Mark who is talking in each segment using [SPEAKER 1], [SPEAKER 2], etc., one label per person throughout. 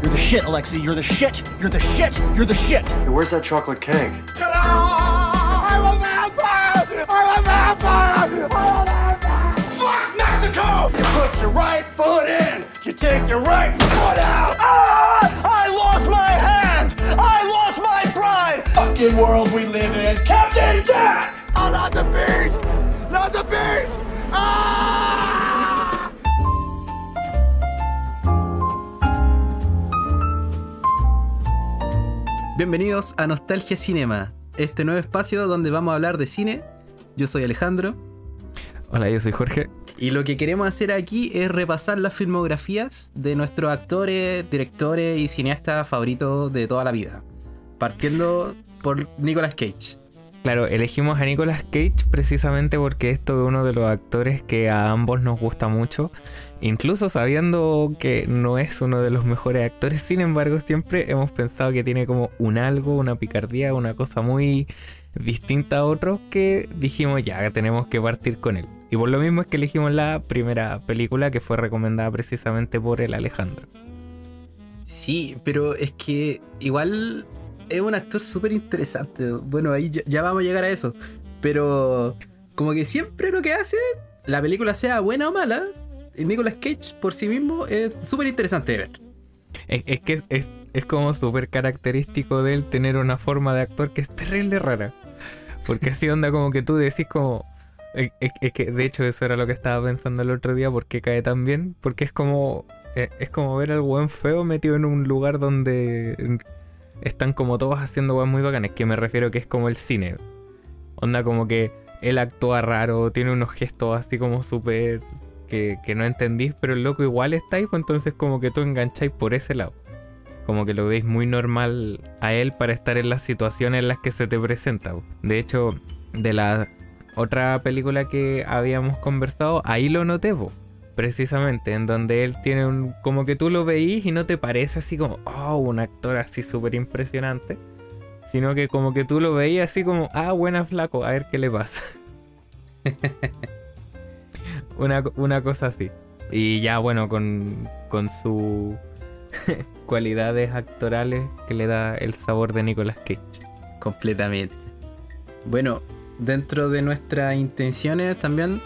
[SPEAKER 1] You're the shit, Alexei. You're the shit. You're the shit. You're the shit.
[SPEAKER 2] Hey, where's that chocolate cake?
[SPEAKER 3] I'm a vampire! I'm a vampire! I'm a vampire! Fuck Mexico! You put your right foot in, you take your right foot out. Ah! I lost my hand! I lost my pride! Fucking world we live in, Captain Jack! Oh, not the beast! Not the beast! Ah!
[SPEAKER 4] Bienvenidos a Nostalgia Cinema, este nuevo espacio donde vamos a hablar de cine. Yo soy Alejandro
[SPEAKER 5] Hola, yo soy Jorge.
[SPEAKER 4] y lo que queremos hacer aquí es repasar las filmografías de nuestros actores, directores y cineastas favoritos de toda la vida. Partiendo por Nicolas Cage.
[SPEAKER 5] Claro, elegimos a Nicolas Cage precisamente porque esto es uno de los actores que a ambos nos gusta mucho. Incluso sabiendo que no es uno de los mejores actores, sin embargo, siempre hemos pensado que tiene como un algo, una picardía, una cosa muy distinta a otros que dijimos ya, tenemos que partir con él. Y por lo mismo es que elegimos la primera película que fue recomendada precisamente por el Alejandro.
[SPEAKER 4] Sí, pero es que igual es un actor súper interesante. Bueno, ahí ya, ya vamos a llegar a eso. Pero como que siempre lo que hace, la película sea buena o mala, Nicolas Cage por sí mismo es súper interesante de ver.
[SPEAKER 5] Es, que es, es como súper característico de él tener una forma de actuar que es terrible rara. Porque así onda como que tú decís como... Es, que de hecho eso era lo que estaba pensando el otro día, ¿por qué cae tan bien? Porque es como... eh, Es como ver al buen feo metido en un lugar donde están como todos haciendo weas muy bacanes, que me refiero que es como el cine. Onda como que él actúa raro, tiene unos gestos así como súper... Que, no entendís, pero el loco igual está ahí, pues entonces como que tú engancháis por ese lado como que lo veis muy normal a él para estar en las situaciones en las que se te presenta. De hecho, de la otra película que habíamos conversado, ahí lo noté, precisamente, en donde él tiene un... como que tú lo veís y no te parece así como, oh, un actor así súper impresionante, sino que como que tú lo veías así como, ah, buena flaco, a ver qué le pasa. una, una cosa así. Y ya bueno, con, con su cualidades actorales que le da el sabor de Nicolas Cage.
[SPEAKER 4] Completamente. Bueno, dentro de nuestras intenciones también,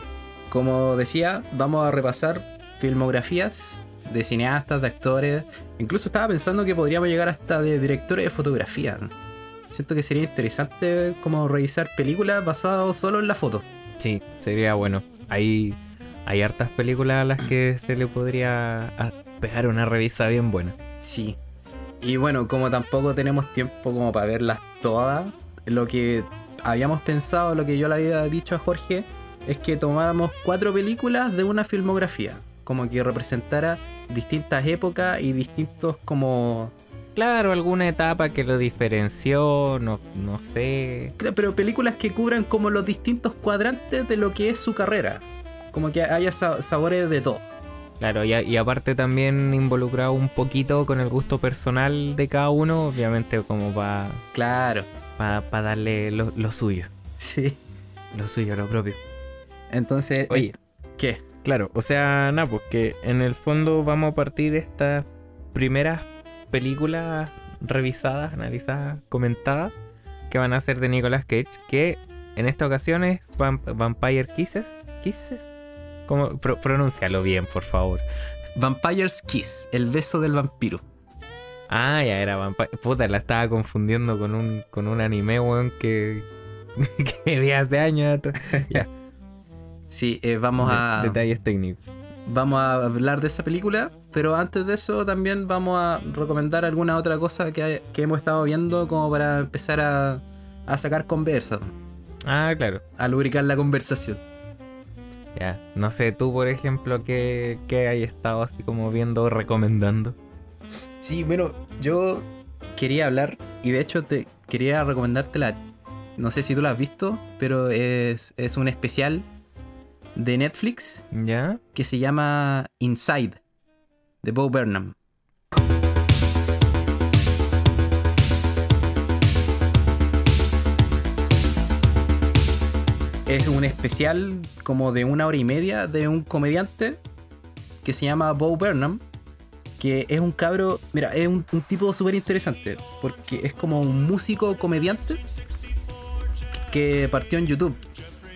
[SPEAKER 4] como decía, vamos a repasar filmografías de cineastas, de actores. Incluso estaba pensando que podríamos llegar hasta de directores de fotografía. Siento que sería interesante como revisar películas basadas solo en la foto.
[SPEAKER 5] Sí, sería bueno. Hay, hay hartas películas a las que se le podría pegar una revisa bien buena.
[SPEAKER 4] Sí. Y bueno, como tampoco tenemos tiempo como para verlas todas, lo que habíamos pensado, lo que yo le había dicho a Jorge, es que tomáramos cuatro películas de una filmografía, como que representara distintas épocas y distintos como...
[SPEAKER 5] Claro, alguna etapa que lo diferenció, no, no sé.
[SPEAKER 4] Pero películas que cubran como los distintos cuadrantes de lo que es su carrera. Como que haya sa- sabores de todo.
[SPEAKER 5] Claro, y, a- y aparte también involucrado un poquito con el gusto personal de cada uno, obviamente como para
[SPEAKER 4] Claro.
[SPEAKER 5] darle lo, lo suyo,
[SPEAKER 4] Sí.
[SPEAKER 5] lo suyo, lo propio.
[SPEAKER 4] Entonces...
[SPEAKER 5] Oye,
[SPEAKER 4] ¿Qué?
[SPEAKER 5] Claro, o sea, nada, pues que en el fondo vamos a partir de estas primeras películas revisadas, analizadas, comentadas, que van a ser de Nicolas Cage, que en esta ocasión es Vamp- Vampire Kisses. ¿Kisses? ¿Cómo? Pro- pronúncialo bien, por favor.
[SPEAKER 4] Vampire's Kiss, el beso del vampiro.
[SPEAKER 5] Ah, ya era Vampire. Puta, la estaba confundiendo con un, con un anime, weón, que, que vi hace años atrás. Ya,
[SPEAKER 4] Sí, eh, vamos
[SPEAKER 5] de-
[SPEAKER 4] a...
[SPEAKER 5] detalles técnicos.
[SPEAKER 4] Vamos a hablar de esa película, pero antes de eso también vamos a recomendar alguna otra cosa que, que hemos estado viendo como para empezar a, a sacar conversa,
[SPEAKER 5] Ah, claro.
[SPEAKER 4] a lubricar la conversación.
[SPEAKER 5] Ya, no sé, tú por ejemplo, ¿qué, qué hay estado así como viendo o recomendando?
[SPEAKER 4] Sí, bueno, yo quería hablar y de hecho te quería recomendártela. No sé si tú la has visto, pero es, es un especial de Netflix
[SPEAKER 5] ¿Ya?
[SPEAKER 4] que se llama Inside, de Bo Burnham. Es un especial como de una hora y media de un comediante que se llama Bo Burnham, que es un cabro, mira, es un, un tipo súper interesante, porque es como un músico comediante que partió en YouTube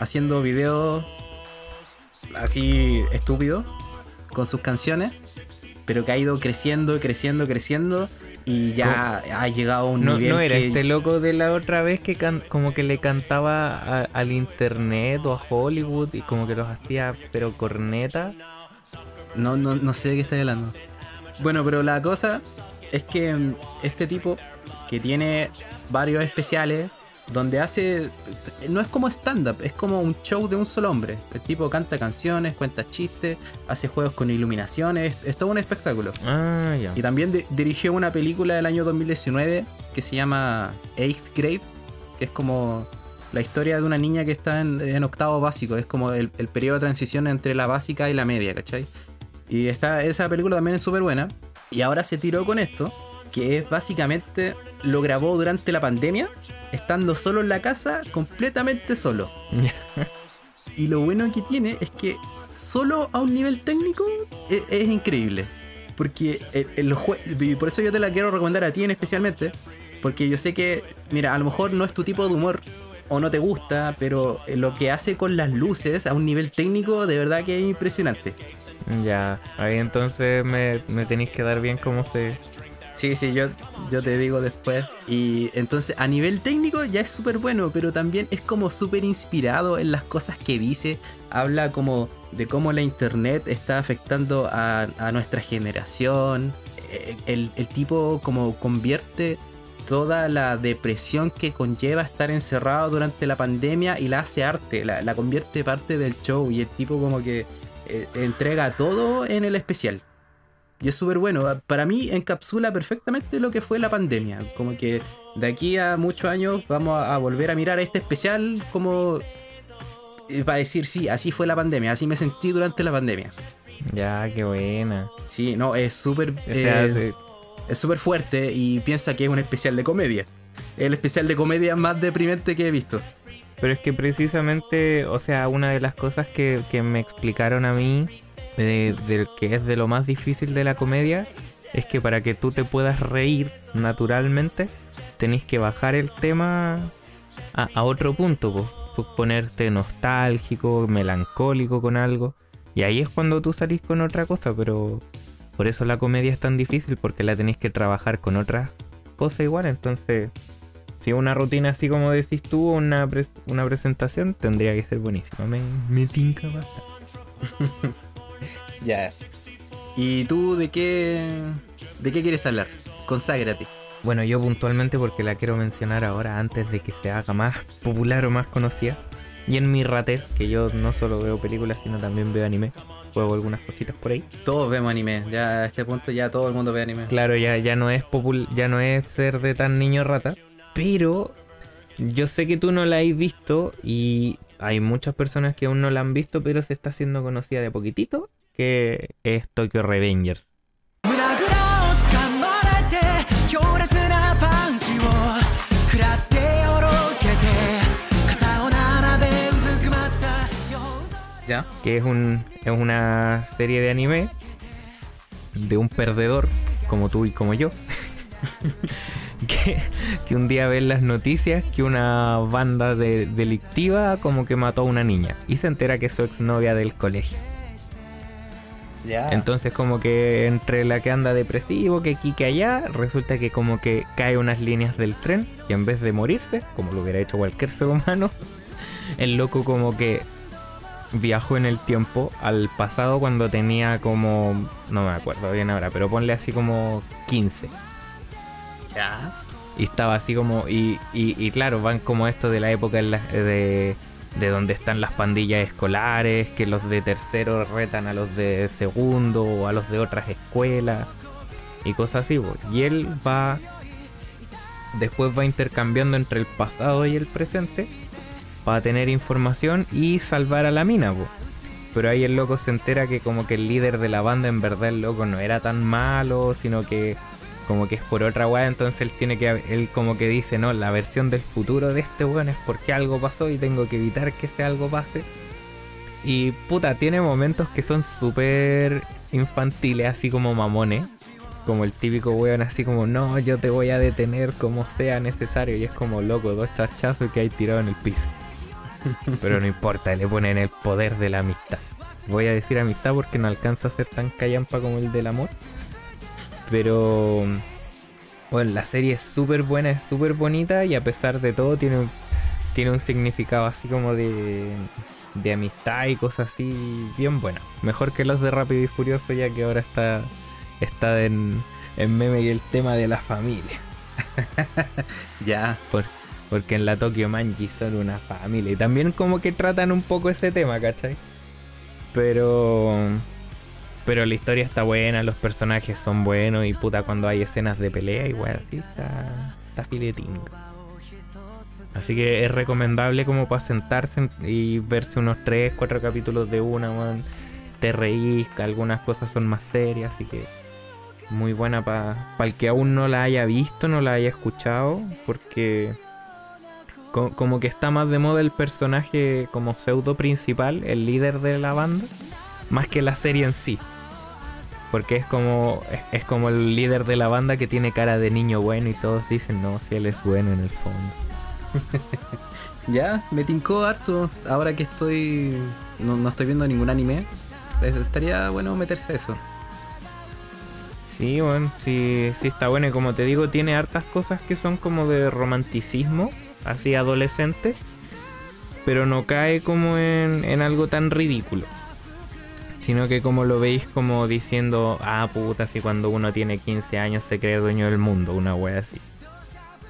[SPEAKER 4] haciendo videos así estúpidos con sus canciones, pero que ha ido creciendo, creciendo, creciendo y ya ha llegado a un
[SPEAKER 5] No,
[SPEAKER 4] nivel
[SPEAKER 5] no era
[SPEAKER 4] que-
[SPEAKER 5] este loco de la otra vez que can- como que le cantaba a- al internet o a Hollywood y como que los hacía pero corneta.
[SPEAKER 4] No, no, no sé de qué estoy hablando. Bueno, pero la cosa es que mm, este tipo que tiene varios especiales donde hace. No es como stand-up, es como un show de un solo hombre. El tipo canta canciones, cuenta chistes, hace juegos con iluminaciones, es todo un espectáculo.
[SPEAKER 5] Ah, ya.
[SPEAKER 4] Y también di- dirigió una película del año 2019 que se llama Eighth Grade, que es como la historia de una niña que está en, en octavo básico, es como el, el periodo de transición entre la básica y la media, ¿cachai? Y esta, esa película también es súper buena. Y ahora se tiró con esto, que es básicamente lo grabó durante la pandemia, estando solo en la casa, completamente solo. Y lo bueno que tiene es que solo a un nivel técnico es, es increíble. Porque el- el jue- y por eso yo te la quiero recomendar a ti en especialmente. Porque yo sé que, mira, a lo mejor no es tu tipo de humor o no te gusta, pero lo que hace con las luces a un nivel técnico de verdad que es impresionante.
[SPEAKER 5] Ya, ahí entonces me, me tenéis que dar bien cómo se...
[SPEAKER 4] Sí, sí, yo, yo te digo después. Y entonces a nivel técnico ya es súper bueno, pero también es como súper inspirado en las cosas que dice. Habla como de cómo la internet está afectando a, nuestra generación. Eh, El, el tipo como convierte toda la depresión que conlleva estar encerrado durante la pandemia y la hace arte, la, la convierte parte del show y el tipo como que eh, entrega todo en el especial. Y es súper bueno. Para mí encapsula perfectamente lo que fue la pandemia. Como que de aquí a muchos años vamos a, volver a mirar este especial como eh, para decir, sí, así fue la pandemia, así me sentí durante la pandemia.
[SPEAKER 5] Ya, qué buena.
[SPEAKER 4] Sí, no, es súper
[SPEAKER 5] O sea,
[SPEAKER 4] eh, es súper fuerte y piensa que es un especial de comedia. El especial de comedia más deprimente que he visto.
[SPEAKER 5] Pero es que precisamente, o sea, una de las cosas que, que me explicaron a mí, de, de que es de lo más difícil de la comedia, es que para que tú te puedas reír naturalmente, tenés que bajar el tema a, otro punto. Pues ponerte nostálgico, melancólico con algo. Y ahí es cuando tú salís con otra cosa, pero por eso la comedia es tan difícil, porque la tenés que trabajar con otras cosas igual. Entonces, si una rutina así como decís tú, una, una presentación, tendría que ser buenísima. Me, me tinca bastante.
[SPEAKER 4] Ya. ¿Y tú de qué de qué quieres hablar? Conságrate.
[SPEAKER 5] Bueno, yo puntualmente porque la quiero mencionar ahora antes de que se haga más popular o más conocida. Y en mi ratez, que yo no solo veo películas, sino también veo anime. Juego algunas cositas por ahí.
[SPEAKER 4] Todos vemos anime. Ya a este punto ya todo el mundo ve anime.
[SPEAKER 5] Claro, ya, ya no es popul ya no es ser de tan niño rata. Pero yo sé que tú no la has visto y hay muchas personas que aún no la han visto, pero se está haciendo conocida de poquitito, que es Tokyo Revengers.
[SPEAKER 4] ¿Ya?
[SPEAKER 5] Que es, un, es una serie de anime de un perdedor, como tú y como yo. que, que un día ve en las noticias que una banda de- delictiva como que mató a una niña y se entera que es su exnovia del colegio. Entonces como que entre la que anda depresivo, que aquí, que allá, resulta que como que cae unas líneas del tren y en vez de morirse, como lo hubiera hecho cualquier ser humano, el loco como que viajó en el tiempo al pasado cuando tenía como, no me acuerdo bien ahora, pero ponle así como 15. Y estaba así como, y, y, claro, van como esto de la época en de, de donde están las pandillas escolares, que los de tercero retan a los de segundo o a los de otras escuelas y cosas así. Y él va, después va intercambiando entre el pasado y el presente para tener información y salvar a la mina. po. Pero ahí el loco se entera que como que el líder de la banda en verdad el loco no era tan malo, sino que como que es por otra weá, entonces él tiene que, él como que dice, no, la versión del futuro de este weón es porque algo pasó y tengo que evitar que ese algo pase. Y puta, tiene momentos que son súper infantiles, así como mamones, como el típico weón así como, no, yo te voy a detener como sea necesario. Y es como loco, dos chachazos que hay tirado en el piso. Pero no importa, le ponen el poder de la amistad. Voy a decir amistad porque no alcanza a ser tan callampa como el del amor. Pero bueno, la serie es súper buena, es súper bonita y a pesar de todo tiene un, tiene un significado así como de, de amistad y cosas así bien bueno. Mejor que los de Rápido y Furioso ya que ahora está, está en, en meme y el tema de la familia.
[SPEAKER 4] Ya.
[SPEAKER 5] Por- porque en la Tokyo Manji son una familia. Y también como que tratan un poco ese tema, ¿cachai? Pero... Pero la historia está buena, los personajes son buenos y puta cuando hay escenas de pelea igual así está, está. Así que es recomendable como para sentarse y verse unos 3, 4 capítulos de una, weón. Te reís, algunas cosas son más serias, así que muy buena para el que aún no la haya visto, no la haya escuchado, porque co- como que está más de moda el personaje como pseudo principal, el líder de la banda, más que la serie en sí. Porque es como es, es como el líder de la banda que tiene cara de niño bueno y todos dicen, no, si él es bueno en el fondo.
[SPEAKER 4] Ya, me tincó harto. Ahora que estoy. No, no estoy viendo ningún anime. Estaría bueno meterse a eso.
[SPEAKER 5] Sí, bueno, sí, sí está bueno y como te digo, tiene hartas cosas que son como de romanticismo, así adolescente, pero no cae como en, en algo tan ridículo. Sino que como lo veis como diciendo, ah puta, si cuando uno tiene 15 años se cree dueño del mundo, una wea así.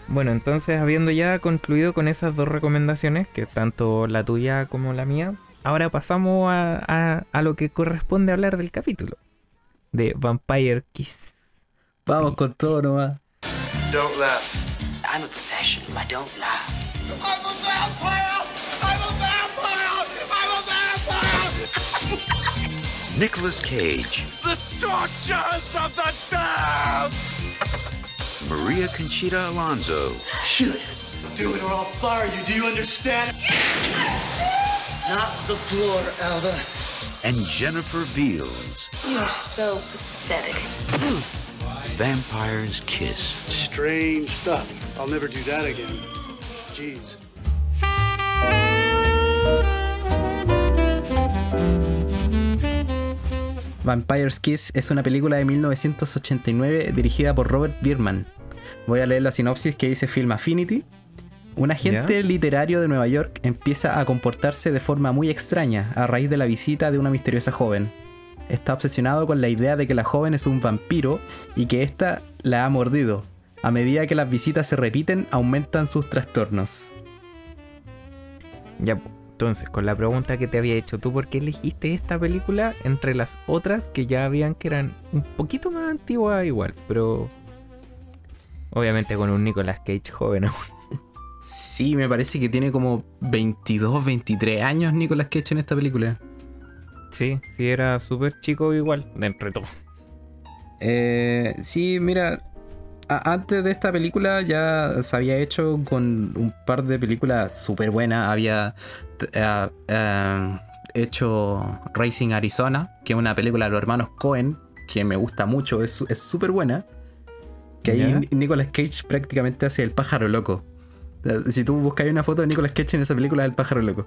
[SPEAKER 5] Bueno, entonces habiendo ya concluido con esas dos recomendaciones, que tanto la tuya como la mía, ahora pasamos a, a- a lo que corresponde hablar del capítulo. De Vampire Kiss.
[SPEAKER 4] Vamos con todo nomás.
[SPEAKER 3] Don't laugh.
[SPEAKER 6] I'm a professional. I don't laugh.
[SPEAKER 3] I'm a vampire! I'm a vampire! I'm a vampire!
[SPEAKER 7] Nicolas Cage,
[SPEAKER 3] The tortures of the damned!
[SPEAKER 7] Maria Conchita Alonso,
[SPEAKER 3] Shoot. Do it or I'll fire you. Do you understand? Not the floor, Alba.
[SPEAKER 7] and Jennifer Beals.
[SPEAKER 8] You are so pathetic.
[SPEAKER 7] Vampire's Kiss.
[SPEAKER 9] Strange stuff. I'll never do that again. Jeez.
[SPEAKER 4] Vampire's Kiss es una película de 1989 dirigida por Robert Bierman. Voy a leer la sinopsis que dice Film Affinity. Un agente literario de Nueva York empieza a comportarse de forma muy extraña a raíz de la visita de una misteriosa joven. Está obsesionado con la idea de que la joven es un vampiro y que ésta la ha mordido. A medida que las visitas se repiten, aumentan sus trastornos.
[SPEAKER 5] Ya. Entonces, con la pregunta que te había hecho, ¿tú por qué elegiste esta película entre las otras que ya habían que eran un poquito más antiguas igual, pero obviamente con un Nicolas Cage joven aún?
[SPEAKER 4] Sí, me parece que tiene como 22, 23 años Nicolas Cage en esta película.
[SPEAKER 5] Sí, sí, era súper chico igual, de entre todo.
[SPEAKER 4] Eh, sí, mira, antes de esta película ya se había hecho con un par de películas súper buenas. Había eh, eh, hecho Racing Arizona, que es una película de los hermanos Cohen, que me gusta mucho, es súper buena. Que ahí Nicolas Cage prácticamente hace el pájaro loco. Eh, Si tú buscas una foto de Nicolas Cage en esa película, es el pájaro loco.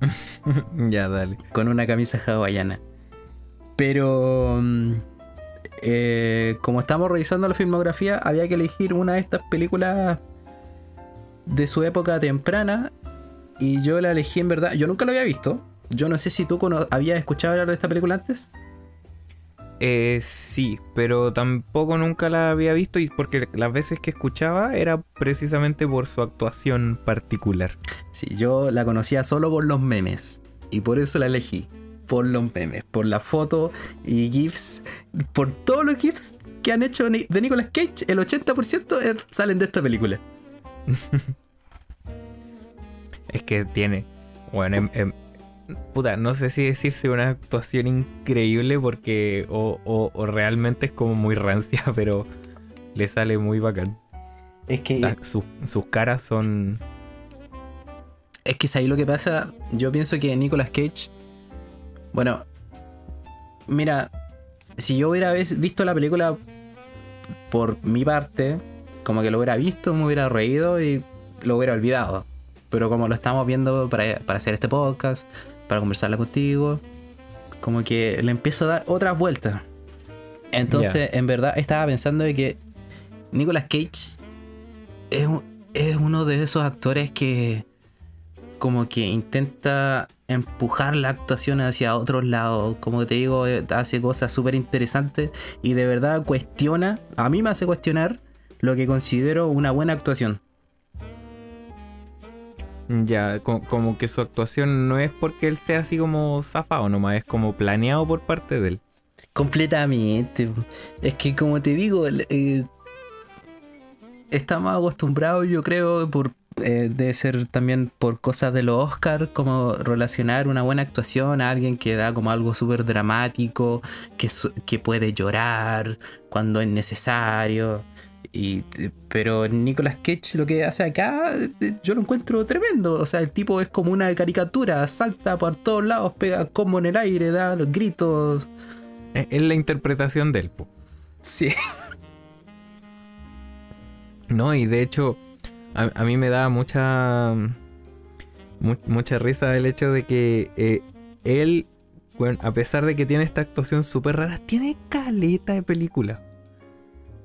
[SPEAKER 5] ya, dale.
[SPEAKER 4] con una camisa hawaiana. Pero mm, eh, como estamos revisando la filmografía, había que elegir una de estas películas de su época temprana. Y yo la elegí en verdad. Yo nunca la había visto. Yo no sé si tú habías escuchado hablar de esta película antes.
[SPEAKER 5] Eh, sí, pero tampoco nunca la había visto y porque las veces que escuchaba era precisamente por su actuación particular.
[SPEAKER 4] Sí, yo la conocía solo por los memes. Y por eso la elegí. Por los memes. Por la foto y GIFs. Por todos los GIFs que han hecho de Nicolas Cage. El 80% es- salen de esta película.
[SPEAKER 5] Es que tiene, bueno, em- em, puta, no sé si decirse una actuación increíble porque o, o- o realmente es como muy rancia, pero le sale muy bacán.
[SPEAKER 4] Es que...
[SPEAKER 5] La- sus caras son...
[SPEAKER 4] Es que es ahí lo que pasa. Yo pienso que Nicolas Cage. Bueno, mira, si yo hubiera visto la película por mi parte, como que lo hubiera visto, me hubiera reído y lo hubiera olvidado. Pero como lo estamos viendo para, para hacer este podcast, para conversarla contigo, como que le empiezo a dar otras vueltas. Entonces, en verdad, estaba pensando de que Nicolas Cage es, un- es uno de esos actores que como que intenta empujar la actuación hacia otros lados. Como te digo, eh, hace cosas súper interesantes y de verdad cuestiona, a mí me hace cuestionar lo que considero una buena actuación.
[SPEAKER 5] Ya, co- como, que su actuación no es porque él sea así como zafado nomás, es como planeado por parte de él.
[SPEAKER 4] Completamente. Es que como te digo, eh, estamos acostumbrados, yo creo, por eh, debe ser también por cosas de los Oscars, como relacionar una buena actuación a alguien que da como algo súper dramático, que, que puede llorar cuando es necesario. Y, pero Nicolas Cage lo que hace acá, eh, yo lo encuentro tremendo. O sea, el tipo es como una caricatura, salta por todos lados, pega como en el aire, da los gritos.
[SPEAKER 5] Es, la interpretación de él. po.
[SPEAKER 4] Sí.
[SPEAKER 5] No, y de hecho, a, mí me da mucha. mu- mucha risa el hecho de que eh, él, bueno, a pesar de que tiene esta actuación súper rara, tiene caleta de película.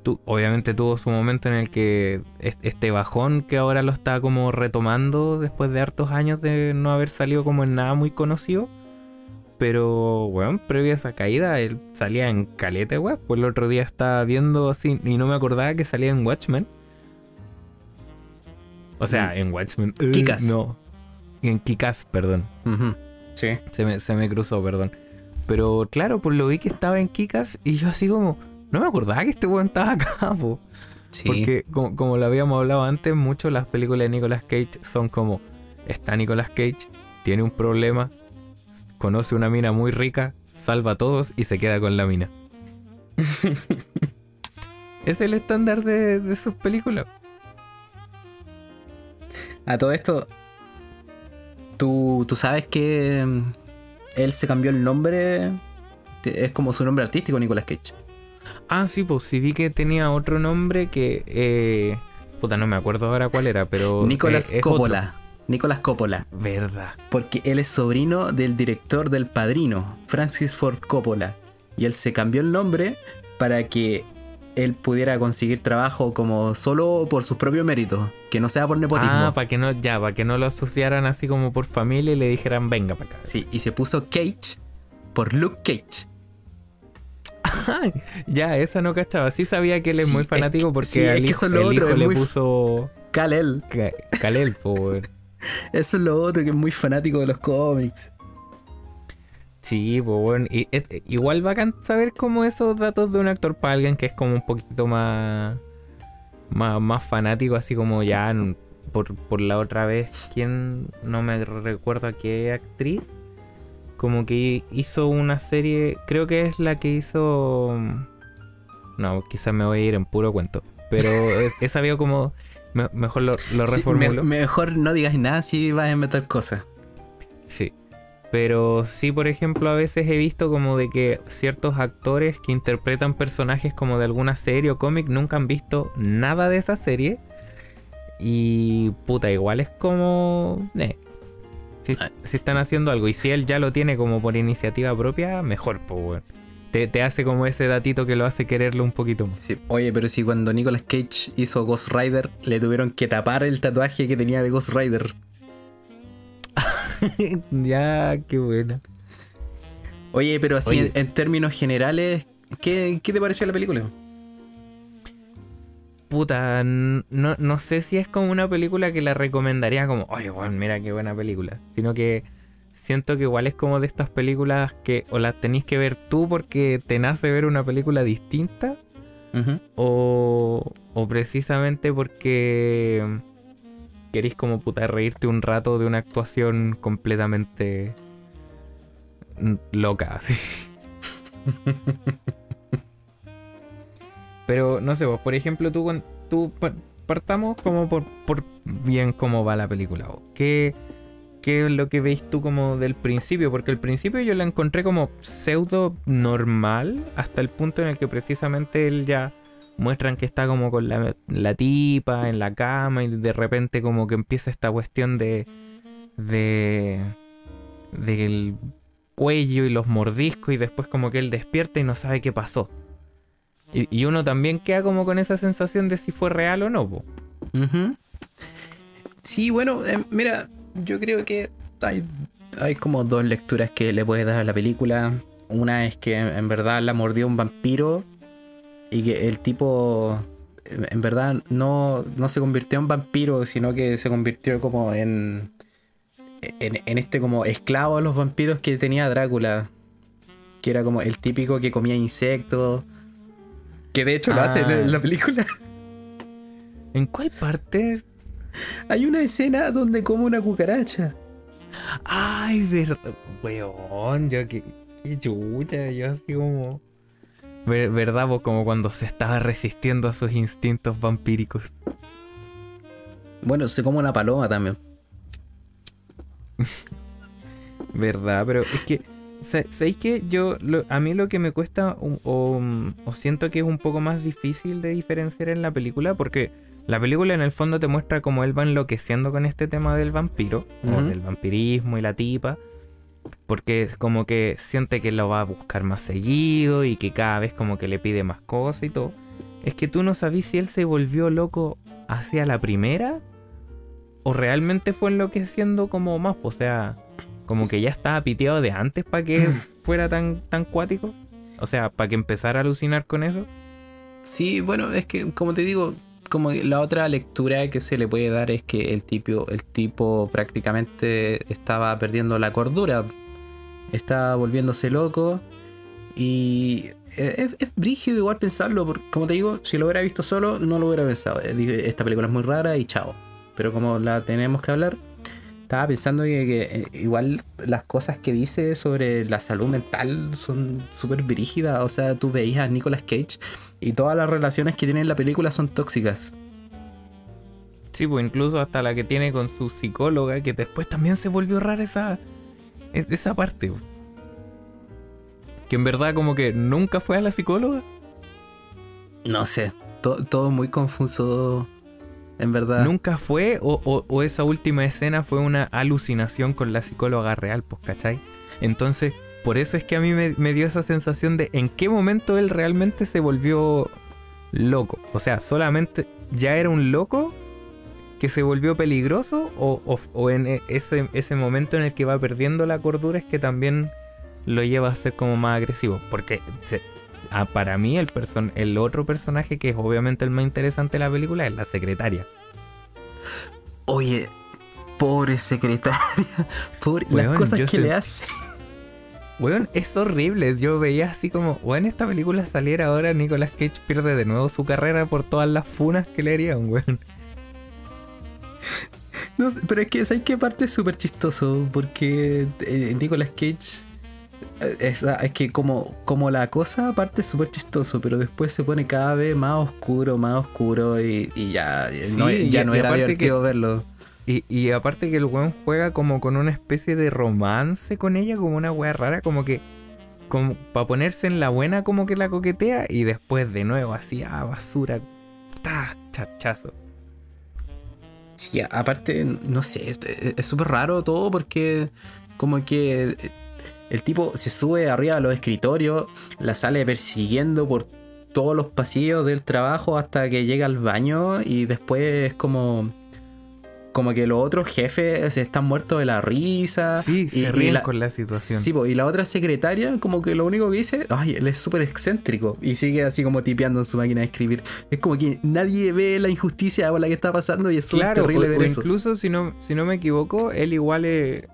[SPEAKER 5] Tu- obviamente tuvo su momento en el que es- este bajón que ahora lo está como retomando después de hartos años de no haber salido como en nada muy conocido. Pero, bueno, previo a esa caída, él salía en caleta, weón. Pues el otro día estaba viendo así y no me acordaba que salía en Watchmen. O sea, en Watchmen. eh,
[SPEAKER 4] Kick-Ass.
[SPEAKER 5] No. En Kikas, perdón.
[SPEAKER 4] Sí.
[SPEAKER 5] Se me, se me cruzó, perdón. Pero claro, pues lo vi que estaba en Kikas y yo así como, no me acordaba que este weón estaba acá, po.
[SPEAKER 4] Sí.
[SPEAKER 5] Porque como, como lo habíamos hablado antes, mucho las películas de Nicolas Cage son como, está Nicolas Cage, tiene un problema, conoce una mina muy rica, salva a todos y se queda con la mina. es el estándar de, de sus películas.
[SPEAKER 4] A todo esto, ¿tú, tú sabes que mm, él se cambió el nombre. Es como su nombre artístico, Nicolas Cage.
[SPEAKER 5] Ah, sí, pues sí vi que tenía otro nombre que... eh, puta, no me acuerdo ahora cuál era, pero...
[SPEAKER 4] Nicolas
[SPEAKER 5] eh, otro.
[SPEAKER 4] Coppola. Nicolas Coppola.
[SPEAKER 5] Verdad.
[SPEAKER 4] Porque él es sobrino del director del padrino, Francis Ford Coppola. Y él se cambió el nombre para que él pudiera conseguir trabajo como solo por sus propios méritos, que no sea por nepotismo.
[SPEAKER 5] Ah, para que no, ya, para que no lo asociaran así como por familia y le dijeran, venga para acá.
[SPEAKER 4] Sí, y se puso Cage por Luke Cage.
[SPEAKER 5] Ya, esa no cachaba. Sí sabía que él es
[SPEAKER 4] Sí,
[SPEAKER 5] muy fanático
[SPEAKER 4] que-
[SPEAKER 5] porque
[SPEAKER 4] sí,
[SPEAKER 5] al hijo,
[SPEAKER 4] es
[SPEAKER 5] el hijo le
[SPEAKER 4] muy-
[SPEAKER 5] puso
[SPEAKER 4] Kal-El.
[SPEAKER 5] Ka- Kalel, po, weón.
[SPEAKER 4] Eso es lo otro, que es muy fanático de los cómics.
[SPEAKER 5] Sí, pues bueno. Y es- igual bacán saber como esos datos de un actor para alguien que es como un poquito más. Más, más fanático, así como ya por, por la otra vez. ¿Quién? No me recuerdo a qué actriz. Como que hizo una serie. Creo que es la que hizo. No, quizás me voy a ir en puro cuento. Pero he, sabido como. me- mejor lo, lo
[SPEAKER 4] Sí,
[SPEAKER 5] reformulo.
[SPEAKER 4] me- mejor no digas nada si vas a inventar cosas.
[SPEAKER 5] Sí. Pero sí, por ejemplo, a veces he visto como de que ciertos actores que interpretan personajes como de alguna serie o cómic nunca han visto nada de esa serie. Y puta, igual es como... eh, si, si están haciendo algo y si él ya lo tiene como por iniciativa propia, mejor, pues. Te, te hace como ese datito que lo hace quererlo un poquito más.
[SPEAKER 4] Sí, Oye, pero si cuando Nicolas Cage hizo Ghost Rider, le tuvieron que tapar el tatuaje que tenía de Ghost Rider.
[SPEAKER 5] ya, qué buena.
[SPEAKER 4] Oye, pero así
[SPEAKER 5] Oye.
[SPEAKER 4] En, en términos generales, ¿qué, qué te pareció la película?
[SPEAKER 5] Puta, no, no sé si es como una película que la recomendaría como, oye, weón, mira qué buena película. Sino que siento que igual es como de estas películas que o las tenéis que ver tú porque te nace ver una película distinta o, o precisamente porque queréis como puta reírte un rato de una actuación completamente loca, así. Pero no sé, vos, por ejemplo, tú, partamos como por, por bien cómo va la película. vos. ¿Qué, ¿Qué es lo que veis tú como del principio? Porque al principio yo la encontré como pseudo normal hasta el punto en el que precisamente él ya muestran que está como con la, la tipa en la cama y de repente como que empieza esta cuestión de de del cuello y los mordiscos y después como que él despierta y no sabe qué pasó. Y, y uno también queda como con esa sensación de si fue real o no.
[SPEAKER 4] Sí, bueno, eh, mira, yo creo que hay, hay como dos lecturas que le puedes dar a la película. Una es que en verdad la mordió un vampiro y que el tipo en verdad no, no se convirtió en vampiro, sino que se convirtió como en, en, en este como esclavo a los vampiros que tenía Drácula. Que era como el típico que comía insectos. Que de hecho lo hace en
[SPEAKER 5] Ah.
[SPEAKER 4] la película.
[SPEAKER 5] ¿En cuál parte?
[SPEAKER 4] Hay una escena donde come una cucaracha.
[SPEAKER 5] Ay, verdad, weón, yo que, qué chucha, yo así como... Ver- ¿Verdad? vos? como cuando se estaba resistiendo a sus instintos vampíricos.
[SPEAKER 4] Bueno, se come una paloma también.
[SPEAKER 5] ¿Verdad? Pero es que, sa- ¿sabéis que yo, lo- a mí lo que me cuesta o, o siento que es un poco más difícil de diferenciar en la película? Porque la película en el fondo te muestra cómo él va enloqueciendo con este tema del vampiro, o del vampirismo y la tipa. Porque es como que siente que lo va a buscar más seguido y que cada vez como que le pide más cosas y todo. Es que tú no sabís si él se volvió loco hacia la primera o realmente fue enloqueciendo como más. O sea, como que ya estaba piteado de antes para que fuera tan, tan cuático. O sea, para que empezara a alucinar con eso.
[SPEAKER 4] Sí, bueno, es que como te digo, como la otra lectura que se le puede dar es que el tipo, el tipo prácticamente estaba perdiendo la cordura. Estaba volviéndose loco. Y es, es brígido igual pensarlo, porque como te digo, si lo hubiera visto solo, no lo hubiera pensado. Eh, Esta película es muy rara y chao. Pero como la tenemos que hablar, estaba pensando que, que, eh, igual las cosas que dice sobre la salud mental son súper brígidas. O sea, tú veías a Nicolas Cage y todas las relaciones que tiene en la película son tóxicas.
[SPEAKER 5] Sí, pues incluso hasta la que tiene con su psicóloga, que después también se volvió rara esa, es- esa parte. Que en verdad como que nunca fue a la psicóloga.
[SPEAKER 4] No sé, to- todo muy confuso, en verdad.
[SPEAKER 5] Nunca fue, o, o- o esa última escena fue una alucinación con la psicóloga real, pues, ¿cachai? Entonces, por eso es que a mí me, me dio esa sensación de en qué momento él realmente se volvió loco. O sea, solamente ya era un loco que se volvió peligroso, o, o- o en e- ese, ese momento en el que va perdiendo la cordura es que también lo lleva a ser como más agresivo. Porque se- ah, para mí el, person el otro personaje que es obviamente el más interesante de la película es la secretaria.
[SPEAKER 4] Oye, pobre secretaria, por las cosas que le hace.
[SPEAKER 5] Weón, es horrible. Yo veía así como, weón, esta película saliera ahora, Nicolas Cage pierde de nuevo su carrera por todas las funas que le harían, weón.
[SPEAKER 4] No sé, pero es que, ¿sabes qué parte es súper chistoso? Porque eh, Nicolas Cage. eh, Es, es que como, como la cosa parte es súper chistoso, pero después se pone cada vez más oscuro, más oscuro y, y ya, eh, no, ya no
[SPEAKER 5] y
[SPEAKER 4] era
[SPEAKER 5] aparte
[SPEAKER 4] divertido verlo.
[SPEAKER 5] Y, aparte que el weón juega como con una especie de romance con ella, como una weá rara, como que para ponerse en la buena como que la coquetea y después de nuevo así, ah, basura, ta, chachazo.
[SPEAKER 4] Sí, aparte, no sé, es- súper raro todo porque como que eh, el tipo se sube arriba de los escritorios, la sale persiguiendo por todos los pasillos del trabajo hasta que llega al baño y después es como como que los otros jefes se están muertos de la risa.
[SPEAKER 5] Sí,
[SPEAKER 4] y-
[SPEAKER 5] se
[SPEAKER 4] y
[SPEAKER 5] ríen
[SPEAKER 4] la-
[SPEAKER 5] con la situación.
[SPEAKER 4] Sí, po, y la otra secretaria, como que lo único que dice, ay, él es súper excéntrico. Y sigue así como tipeando en su máquina de escribir. Es como que nadie ve la injusticia por la que está pasando y es súper
[SPEAKER 5] Claro,
[SPEAKER 4] terrible
[SPEAKER 5] o,
[SPEAKER 4] ver
[SPEAKER 5] o
[SPEAKER 4] eso.
[SPEAKER 5] incluso si no, si no me equivoco, él igual es...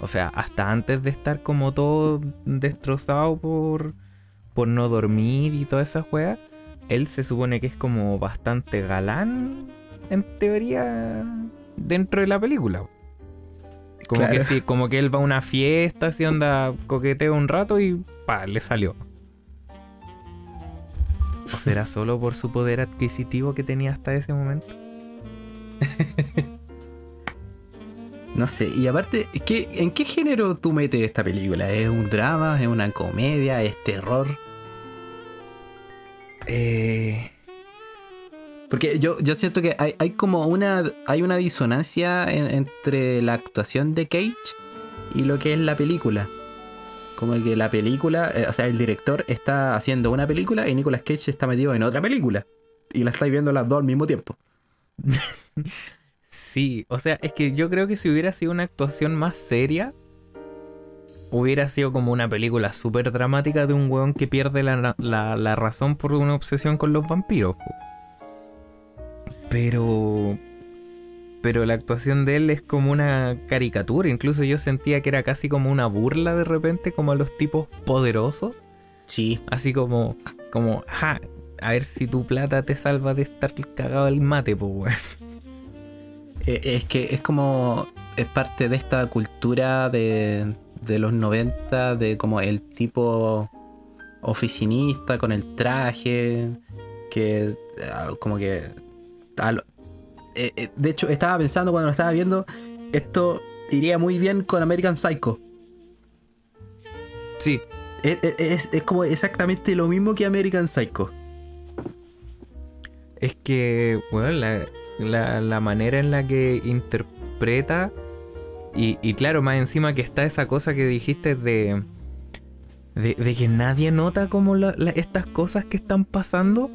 [SPEAKER 5] O sea, hasta antes de estar como todo destrozado por, por no dormir y toda esa juega, él se supone que es como bastante galán, en teoría, dentro de la película. Como
[SPEAKER 4] Claro.
[SPEAKER 5] que sí, como que él va a una fiesta, así onda, coquetea un rato y pa, le salió. ¿O será solo por su poder adquisitivo que tenía hasta ese momento?
[SPEAKER 4] No sé, y aparte, ¿qué, ¿en qué género tú metes esta película? ¿Es un drama? ¿Es una comedia? ¿Es terror?
[SPEAKER 5] Eh,
[SPEAKER 4] Porque yo, yo siento que hay, hay como una, hay una disonancia en- entre la actuación de Cage y lo que es la película. Como que la película, eh, o sea, el director está haciendo una película y Nicolas Cage está metido en otra película. Y la estáis viendo las dos al mismo tiempo.
[SPEAKER 5] Sí, o sea, es que yo creo que si hubiera sido una actuación más seria, hubiera sido como una película súper dramática de un weón que pierde la, la- la razón por una obsesión con los vampiros. Pero... Pero la actuación de él es como una caricatura, incluso yo sentía que era casi como una burla de repente, como a los tipos poderosos.
[SPEAKER 4] Sí.
[SPEAKER 5] Así como, como, ja, a ver si tu plata te salva de estar cagado al mate, pues, weón.
[SPEAKER 4] Eh, Es que es como. Es parte de esta cultura de, de los 90, de como el tipo oficinista con el traje, que ah, como que... lo- eh, eh, de hecho, estaba pensando cuando lo estaba viendo, esto iría muy bien con American Psycho.
[SPEAKER 5] Sí,
[SPEAKER 4] Es, es- es- es como exactamente lo mismo que American Psycho.
[SPEAKER 5] Es que, bueno, la, la- la manera en la que interpreta, y, y claro, más encima que está esa cosa que dijiste de, de, de que nadie nota como la- la- estas cosas que están pasando,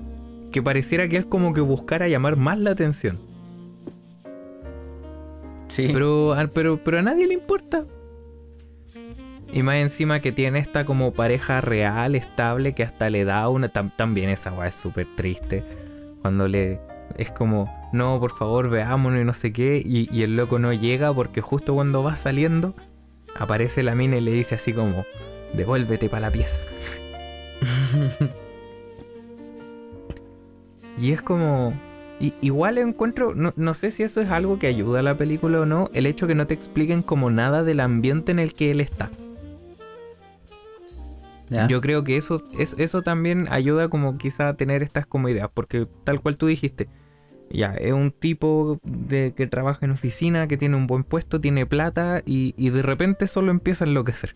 [SPEAKER 5] que pareciera que él como que buscara llamar más la atención.
[SPEAKER 4] Sí.
[SPEAKER 5] Pero, a- pero, pero a nadie le importa. Y más encima que tiene esta como pareja real, estable, que hasta le da una... tam- también esa weá es súper triste. Cuando le... Es como, no, por favor, veámonos y no sé qué. Y, y el loco no llega porque justo cuando va saliendo, aparece la mina y le dice así como, devuélvete para la pieza. y es como... y- igual encuentro, no, no sé si eso es algo que ayuda a la película o no, el hecho que no te expliquen como nada del ambiente en el que él está. Yo creo que eso, es- eso también ayuda como quizá a tener estas como ideas, porque tal cual tú dijiste, ya, es un tipo de que trabaja en oficina, que tiene un buen puesto, tiene plata y, y de repente solo empieza a enloquecer.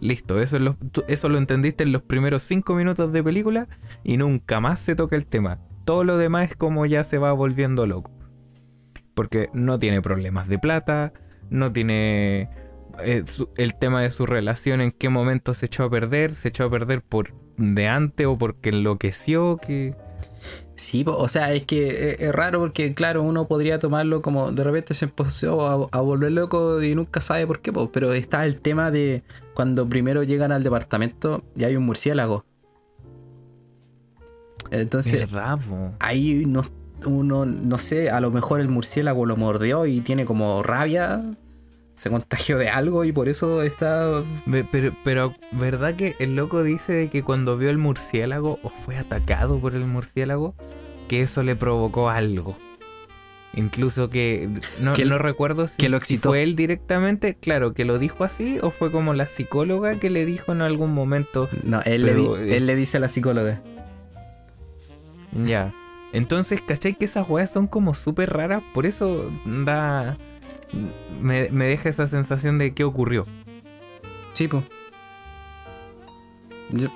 [SPEAKER 5] Listo, eso, es lo, eso lo entendiste en los primeros cinco minutos de película y nunca más se toca el tema. Todo lo demás es como ya se va volviendo loco. Porque no tiene problemas de plata, no tiene eh, el tema de su relación, en qué momento se echó a perder, se echó a perder por de antes o porque enloqueció, que...
[SPEAKER 4] Sí, o sea, es que es, es raro porque, claro, uno podría tomarlo como de repente se empezó a, a volver loco y nunca sabe por qué, po, pero está el tema de cuando primero llegan al departamento y hay un murciélago. Entonces, ahí no, uno, no sé, a lo mejor el murciélago lo mordió y tiene como rabia, se contagió de algo y por eso está...
[SPEAKER 5] Pero, pero, ¿verdad que el loco dice de que cuando vio el murciélago o fue atacado por el murciélago, que eso le provocó algo? Incluso que no,
[SPEAKER 4] Que-
[SPEAKER 5] no recuerdo si,
[SPEAKER 4] que lo excitó.
[SPEAKER 5] fue él directamente, claro, que lo dijo así, o fue como la psicóloga que le dijo en algún momento,
[SPEAKER 4] No, él, le,
[SPEAKER 5] eh,
[SPEAKER 4] él le dice a la psicóloga.
[SPEAKER 5] Ya. Entonces, ¿cachai? Que esas weas son como súper raras. Por eso da. Me, me deja esa sensación de qué ocurrió.
[SPEAKER 4] Sí, pues. Yo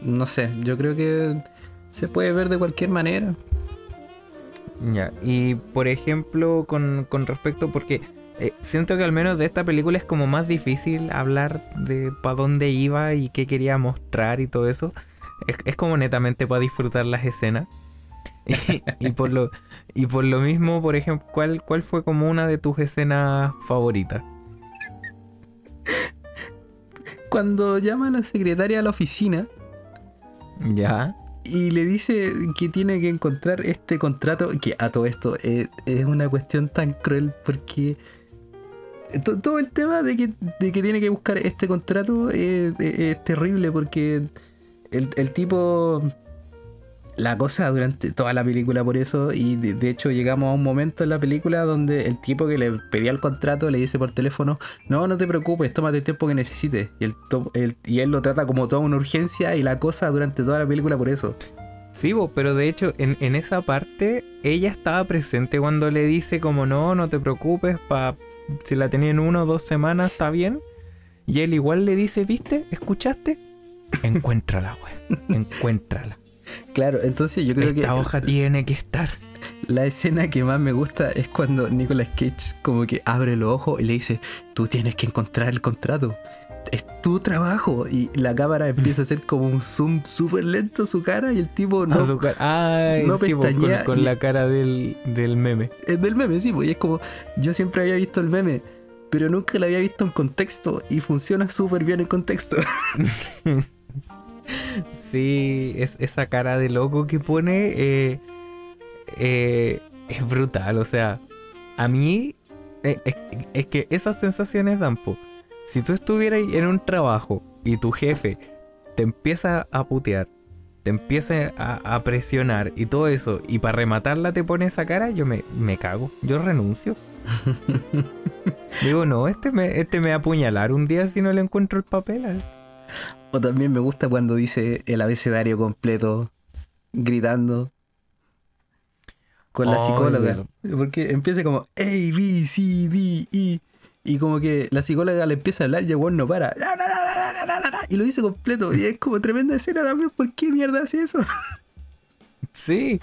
[SPEAKER 4] no sé, yo creo que se puede ver de cualquier manera.
[SPEAKER 5] Ya. Y por ejemplo, con, con respecto. Porque eh, siento que al menos de esta película es como más difícil hablar de para dónde iba y qué quería mostrar y todo eso. Es, es como netamente para disfrutar las escenas. Y, y por lo, y por lo mismo, por ejemplo, ¿cuál, ¿cuál fue como una de tus escenas favoritas?
[SPEAKER 4] Cuando llama a la secretaria a la oficina
[SPEAKER 5] Ya.
[SPEAKER 4] y le dice que tiene que encontrar este contrato, que a todo esto es una cuestión tan cruel porque to- todo el tema de que, de que tiene que buscar este contrato es, es- es terrible porque el, el tipo la cosa durante toda la película por eso y de, de hecho llegamos a un momento en la película donde el tipo que le pedía el contrato le dice por teléfono no no te preocupes tómate el tiempo que necesites y, el to- el- y él lo trata como toda una urgencia y la cosa durante toda la película por eso
[SPEAKER 5] Sí, bo, pero de hecho en, en esa parte ella estaba presente cuando le dice como no, no te preocupes, pa, si la tenía en una o dos semanas está bien. Y él igual le dice, ¿viste? ¿Escuchaste? Encuéntrala, güey. Encuéntrala.
[SPEAKER 4] Claro, entonces yo creo que
[SPEAKER 5] Esta hoja tiene que estar.
[SPEAKER 4] la escena que más me gusta es cuando Nicolas Cage como que abre los ojos y le dice, tú tienes que encontrar el contrato. Es tu trabajo. Y la cámara empieza a hacer como un zoom súper lento a su cara y el tipo no...
[SPEAKER 5] Ay,
[SPEAKER 4] no
[SPEAKER 5] sí, pues, con,
[SPEAKER 4] pestañea
[SPEAKER 5] con
[SPEAKER 4] y-
[SPEAKER 5] la cara del, del meme.
[SPEAKER 4] Es del meme, sí, pues, y es como, yo siempre había visto el meme, pero nunca lo había visto en contexto y funciona súper bien en contexto.
[SPEAKER 5] Sí, es, esa cara de loco que pone eh, eh, es brutal. O sea, a mí eh, es, que esas sensaciones dan po. Si tú estuvieras en un trabajo y tu jefe te empieza a putear, te empieza a, a presionar y todo eso, y para rematarla te pone esa cara, yo me, me cago, yo renuncio. Digo, no, este me, este me va a apuñalar un día si no le encuentro el papel.
[SPEAKER 4] O también me gusta cuando dice el abecedario completo, gritando. Con la psicóloga. Porque empieza como A, B, C, D, E. Y como que la psicóloga le empieza a hablar y el no para. Y lo dice completo. Y es como tremenda escena también. ¿Por qué mierda hace eso?
[SPEAKER 5] Sí.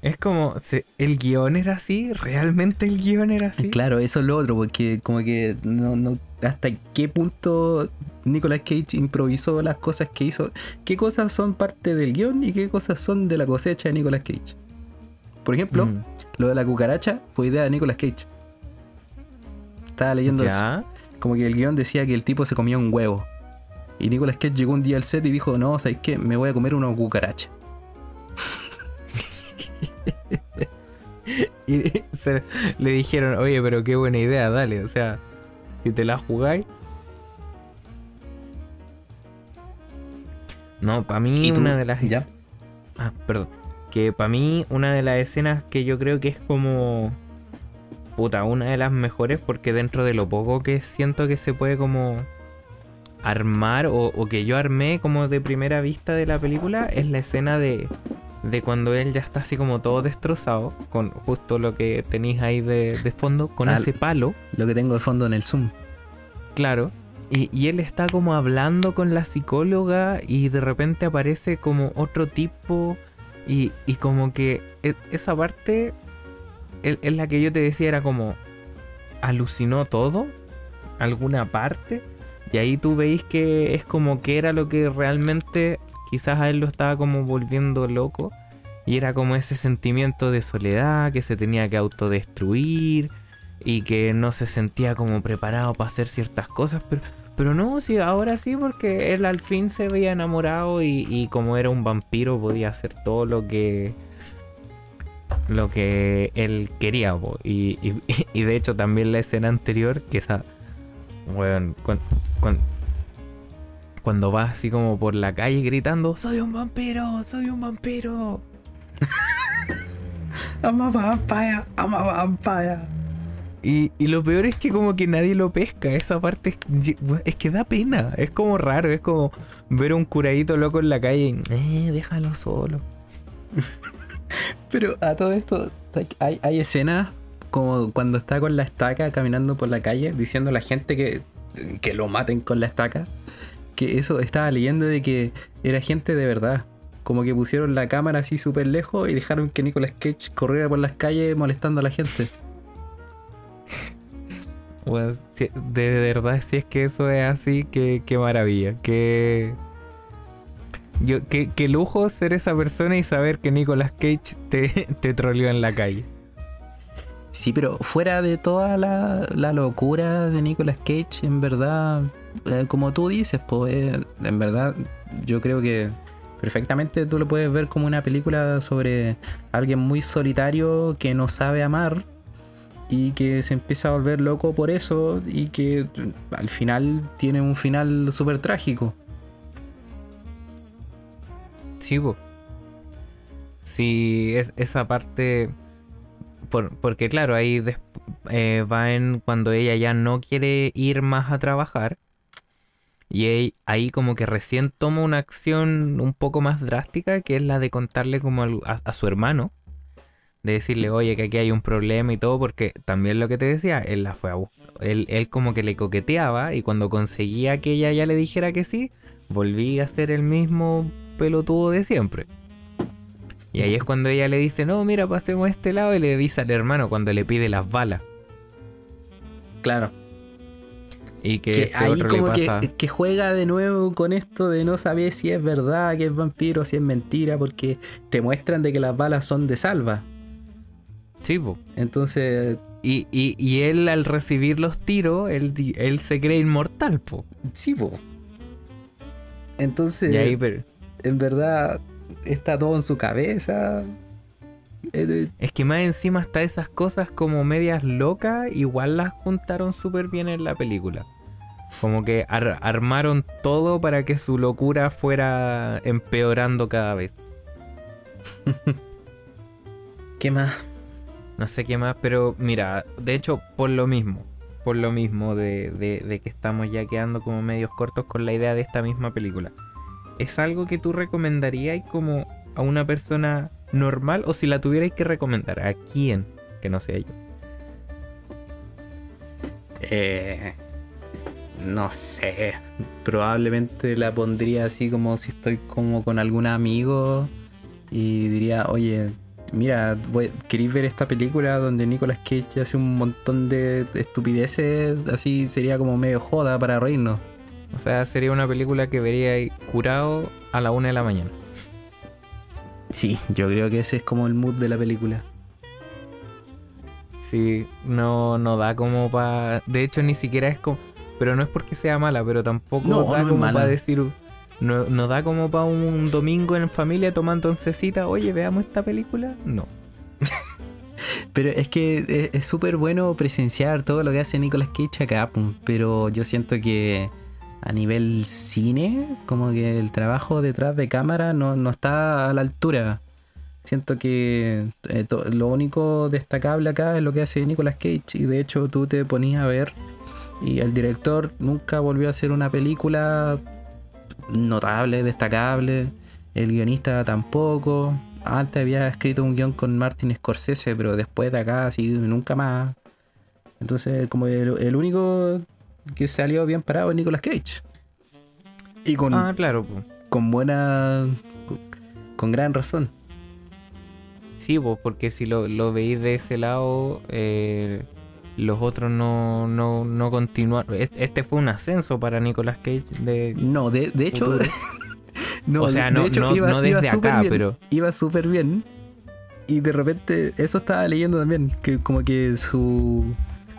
[SPEAKER 5] Es como, el guion era así, realmente el guion era así.
[SPEAKER 4] Claro, eso es lo otro, porque como que no, no, hasta qué punto Nicolas Cage improvisó las cosas que hizo, qué cosas son parte del guion y qué cosas son de la cosecha de Nicolas Cage. Por ejemplo,
[SPEAKER 5] Mm.
[SPEAKER 4] lo de la cucaracha fue idea de Nicolas Cage. Estaba leyendo eso.
[SPEAKER 5] Ya.
[SPEAKER 4] Como que el guion decía que el tipo se comía un huevo. Y Nicolas Cage llegó un día al set y dijo, no, ¿sabes qué? Me voy a comer una cucaracha.
[SPEAKER 5] Y se- le dijeron, oye, pero qué buena idea, dale. O sea, si te la jugáis. No, para mí una de las...
[SPEAKER 4] ¿Ya?
[SPEAKER 5] Ah, perdón. Que para mí una de las escenas que yo creo que es como... Puta, una de las mejores porque dentro de lo poco que siento que se puede como armar o, o que yo armé como de primera vista de la película es la escena de, de cuando él ya está así como todo destrozado, con justo lo que tenéis ahí de, de fondo, con
[SPEAKER 4] Ah,
[SPEAKER 5] ese palo,
[SPEAKER 4] Lo que tengo de fondo en el Zoom.
[SPEAKER 5] claro. Y, y él está como hablando con la psicóloga y de repente aparece como otro tipo y, como que e- esa parte es, es la que yo te decía, era como alucinó todo, alguna parte, y ahí tú veis que es como que era lo que realmente quizás a él lo estaba como volviendo loco. Y era como ese sentimiento de soledad que se tenía que autodestruir y que no se sentía como preparado para hacer ciertas cosas. Pero, pero no, sí, ahora sí, porque él al fin se veía enamorado y, y como era un vampiro podía hacer todo lo que lo que él quería. po. Y, y- y de hecho también la escena anterior, que esa... Weón, cuan- cuan- cuando va así como por la calle gritando, soy un vampiro, soy un vampiro.
[SPEAKER 4] I'm a vampire, I'm a vampire.
[SPEAKER 5] Y, y lo peor es que como que nadie lo pesca. Esa parte es, que da pena. Es como raro. Es como ver a un curadito loco en la calle eh, déjalo solo.
[SPEAKER 4] Pero a todo esto, hay, hay escenas como cuando está con la estaca caminando por la calle diciendo a la gente que, que lo maten con la estaca. Que eso estaba leyendo de que era gente de verdad. Como que pusieron la cámara así súper lejos y dejaron que Nicolas Cage corriera por las calles molestando a la gente.
[SPEAKER 5] De verdad, si es que eso es así, qué, qué maravilla. Qué, yo, qué, qué lujo ser esa persona y saber que Nicolas Cage te, te troleó en la calle.
[SPEAKER 4] Sí, pero fuera de toda la, la locura de Nicolas Cage, en verdad, eh, como tú dices, pues, en verdad, yo creo que perfectamente tú lo puedes ver como una película sobre alguien muy solitario que no sabe amar y que se empieza a volver loco por eso y que al final tiene un final súper trágico.
[SPEAKER 5] Sí, po. Sí, es, esa parte. por- porque, claro, ahí des- eh, va en cuando ella ya no quiere ir más a trabajar. Y ahí, como que recién toma una acción un poco más drástica, que es la de contarle como a su hermano. De decirle, oye, que aquí hay un problema y todo, porque también lo que te decía, él la fue a buscar. Él, él como que le coqueteaba y cuando conseguía que ella ya le dijera que sí, volví a ser el mismo pelotudo de siempre. Y ahí es cuando ella le dice, no, mira, pasemos a este lado y le avisa al hermano cuando le pide las balas.
[SPEAKER 4] Claro.
[SPEAKER 5] Y que,
[SPEAKER 4] Que
[SPEAKER 5] este
[SPEAKER 4] ahí
[SPEAKER 5] otro le
[SPEAKER 4] como que, que juega de nuevo con esto de no saber si es verdad que es vampiro, si es mentira, porque te muestran de que las balas son de salva.
[SPEAKER 5] Sí, po.
[SPEAKER 4] Entonces,
[SPEAKER 5] Y, y, y él al recibir los tiros, él, él se cree inmortal, po.
[SPEAKER 4] sí, po. Entonces,
[SPEAKER 5] Y ahí, pero-
[SPEAKER 4] en verdad, está todo en su cabeza.
[SPEAKER 5] Es que más encima hasta esas cosas como medias locas, igual las juntaron súper bien en la película. Como que ar- armaron todo para que su locura fuera empeorando cada vez.
[SPEAKER 4] ¿Qué más?
[SPEAKER 5] No sé qué más, pero mira, de hecho, por lo mismo, por lo mismo de, de- que estamos ya quedando como medios cortos con la idea de esta misma película. ¿Es algo que tú recomendarías como a una persona normal o si la tuvierais que recomendar? ¿A quién? Que no sea yo.
[SPEAKER 4] Eh, no sé. Probablemente la pondría así como si estoy como con algún amigo y diría, oye, mira, ¿queréis ver esta película donde Nicolas Cage hace un montón de estupideces? Así sería como medio joda para reírnos.
[SPEAKER 5] O sea, sería una película que veríais curado a la una de la mañana.
[SPEAKER 4] Sí, yo creo que ese es como el mood de la película.
[SPEAKER 5] Sí, no, no da como para... De hecho, ni siquiera es como... Pero no es porque sea mala, pero tampoco
[SPEAKER 4] No,
[SPEAKER 5] da
[SPEAKER 4] no
[SPEAKER 5] como para decir... No, no da como para un domingo en familia tomando oncecita. Oye, veamos esta película. No.
[SPEAKER 4] Pero es que es- es súper bueno presenciar todo lo que hace Nicolas Cage acá, pero yo siento que a nivel cine, como que el trabajo detrás de cámara no, no está a la altura. Siento que eh, lo único destacable acá es lo que hace Nicolas Cage y de hecho tú te ponías a ver y el director nunca volvió a hacer una película notable, destacable. El guionista tampoco. Antes había escrito un guion con Martin Scorsese, pero después de acá, así, nunca más. Entonces, como el, el único que salió bien parado es Nicolas Cage. Y con,
[SPEAKER 5] Ah, claro. po.
[SPEAKER 4] con buena. con gran razón.
[SPEAKER 5] Sí, porque si lo, lo veis de ese lado, eh, los otros no, no, no continuaron. Es- Este fue un ascenso para Nicolas Cage de...
[SPEAKER 4] No, de, de hecho. No,
[SPEAKER 5] O sea,
[SPEAKER 4] de-
[SPEAKER 5] no-
[SPEAKER 4] de hecho,
[SPEAKER 5] no-
[SPEAKER 4] iba,
[SPEAKER 5] no desde
[SPEAKER 4] iba
[SPEAKER 5] acá,
[SPEAKER 4] bien,
[SPEAKER 5] pero-
[SPEAKER 4] Iba súper bien. Y de repente, eso estaba leyendo también. Que como que su.